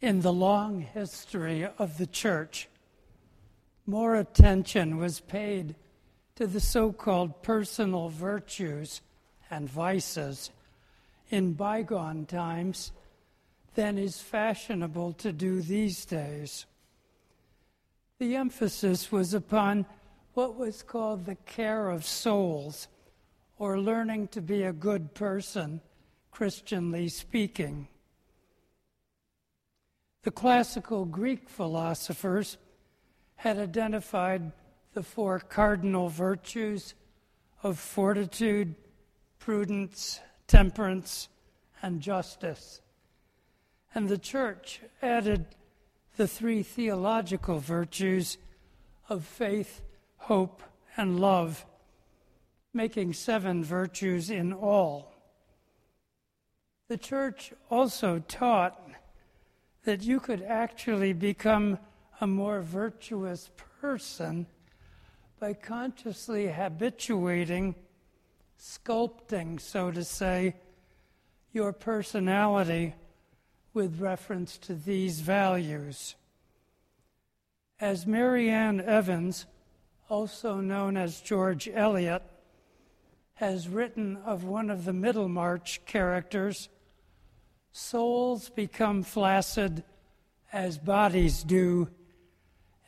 In the long history of the church, more attention was paid to the so called personal virtues and vices in bygone times than is fashionable to do these days. The emphasis was upon what was called the care of souls, or learning to be a good person, Christianly speaking. The classical Greek philosophers had identified the four cardinal virtues of fortitude, prudence, temperance, and justice. And the church added the three theological virtues of faith, hope, and love, making seven virtues in all. The church also taught that you could actually become a more virtuous person by consciously habituating, sculpting, so to say, your personality with reference to these values. As Marianne Evans, also known as George Eliot, has written of one of the Middlemarch characters, souls become flaccid as bodies do,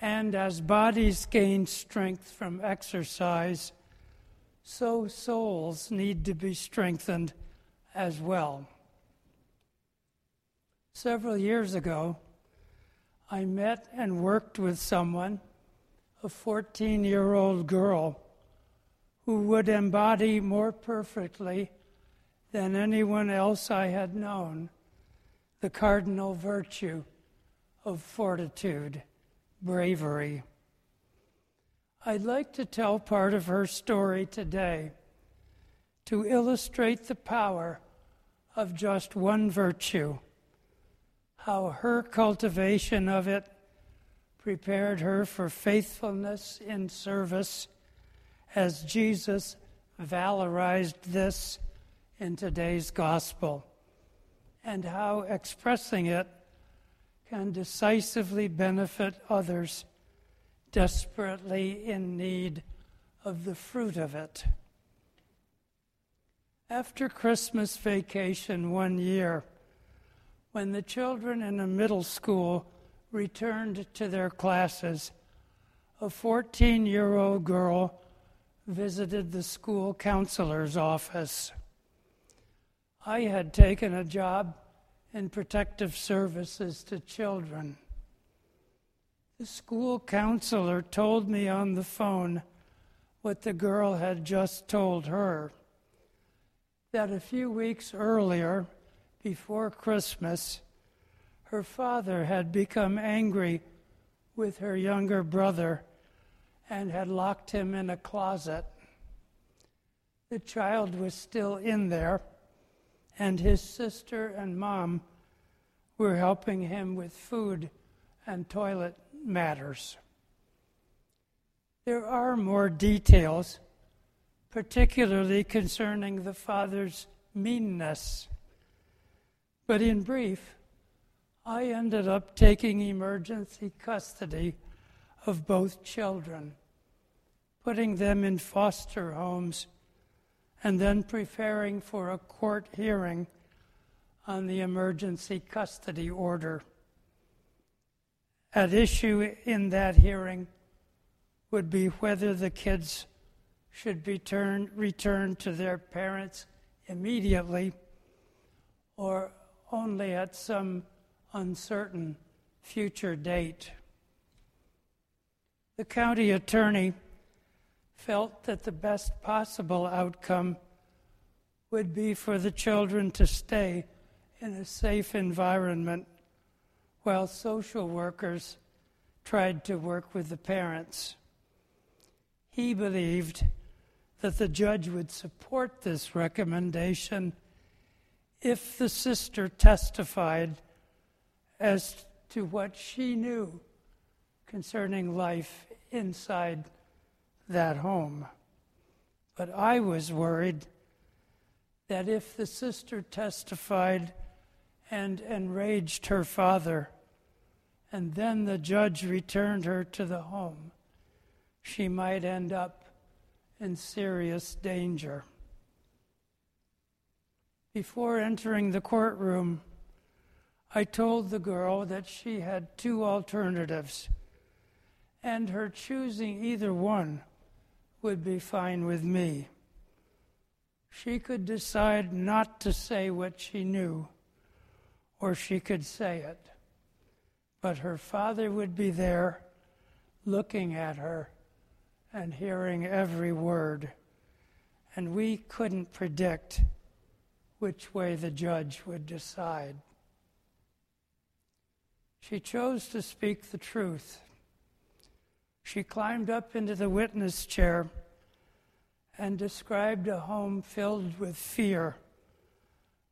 and as bodies gain strength from exercise, so souls need to be strengthened as well. Several years ago, I met and worked with someone, a 14 year old girl, who would embody more perfectly than anyone else I had known the cardinal virtue of fortitude, bravery. I'd like to tell part of her story today to illustrate the power of just one virtue how her cultivation of it prepared her for faithfulness in service as Jesus valorized this in today's gospel, and how expressing it can decisively benefit others desperately in need of the fruit of it. After Christmas vacation one year, when the children in a middle school returned to their classes, a 14 year old girl visited the school counselor's office. I had taken a job in protective services to children. The school counselor told me on the phone what the girl had just told her that a few weeks earlier, before Christmas, her father had become angry with her younger brother and had locked him in a closet. The child was still in there, and his sister and mom were helping him with food and toilet matters. There are more details, particularly concerning the father's meanness. But in brief, I ended up taking emergency custody of both children, putting them in foster homes, and then preparing for a court hearing on the emergency custody order. At issue in that hearing would be whether the kids should be turned, returned to their parents immediately or only at some uncertain future date. The county attorney felt that the best possible outcome would be for the children to stay in a safe environment while social workers tried to work with the parents. He believed that the judge would support this recommendation if the sister testified as to what she knew concerning life inside that home. But I was worried that if the sister testified and enraged her father and then the judge returned her to the home, she might end up in serious danger. Before entering the courtroom, I told the girl that she had two alternatives, and her choosing either one would be fine with me. She could decide not to say what she knew, or she could say it. But her father would be there looking at her and hearing every word. And we couldn't predict which way the judge would decide. She chose to speak the truth. She climbed up into the witness chair and described a home filled with fear,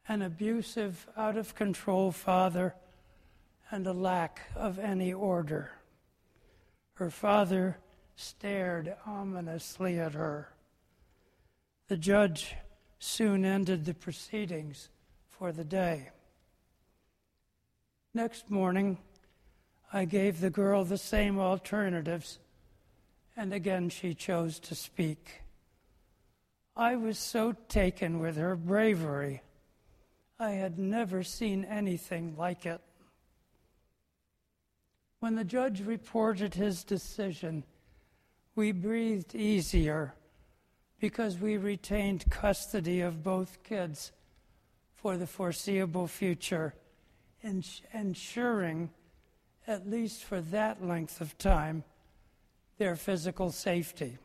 an abusive, out of control father, and a lack of any order. Her father stared ominously at her. The judge soon ended the proceedings for the day. Next morning, I gave the girl the same alternatives, and again she chose to speak. I was so taken with her bravery. I had never seen anything like it. When the judge reported his decision, we breathed easier because we retained custody of both kids for the foreseeable future, ensuring, at least for that length of time, their physical safety.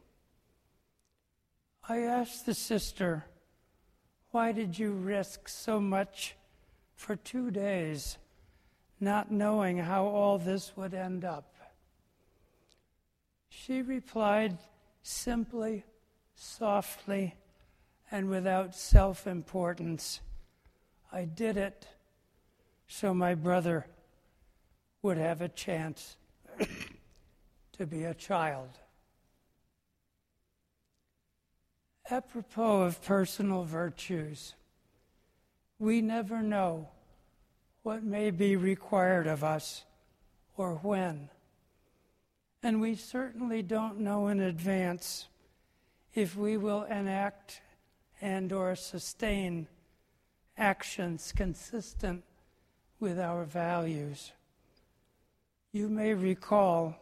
I asked the sister, Why did you risk so much for two days, not knowing how all this would end up? She replied simply, softly, and without self importance I did it so my brother would have a chance to be a child. Apropos of personal virtues, we never know what may be required of us or when. And we certainly don't know in advance if we will enact and or sustain actions consistent with our values. You may recall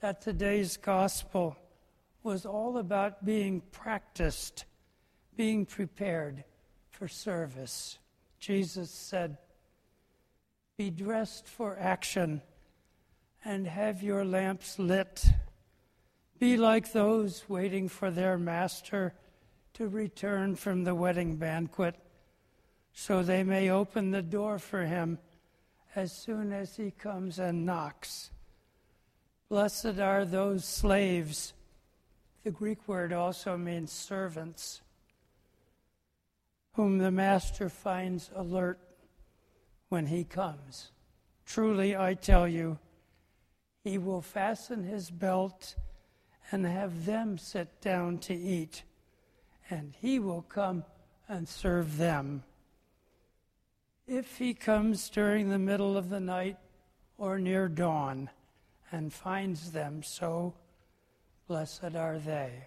that today's gospel was all about being practiced, being prepared for service. Jesus said, Be dressed for action and have your lamps lit. Be like those waiting for their master to return from the wedding banquet, so they may open the door for him as soon as he comes and knocks. Blessed are those slaves the Greek word also means servants, whom the master finds alert when he comes. Truly, I tell you, he will fasten his belt and have them sit down to eat, and he will come and serve them. If he comes during the middle of the night or near dawn and finds them so, Blessed are they.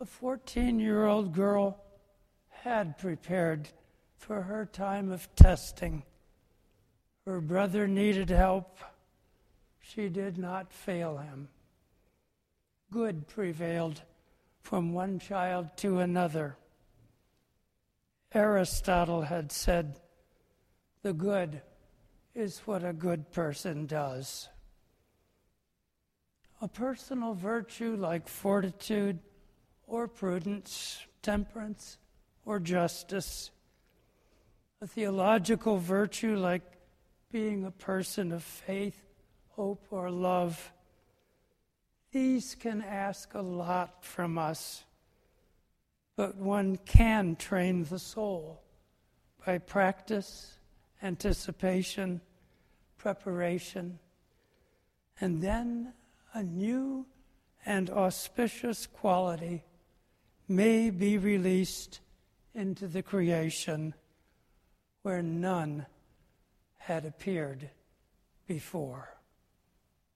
A 14 year old girl had prepared for her time of testing. Her brother needed help. She did not fail him. Good prevailed from one child to another. Aristotle had said, The good is what a good person does. A personal virtue like fortitude or prudence, temperance or justice. A theological virtue like being a person of faith, hope, or love. These can ask a lot from us, but one can train the soul by practice, anticipation, preparation, and then a new and auspicious quality may be released into the creation where none had appeared before.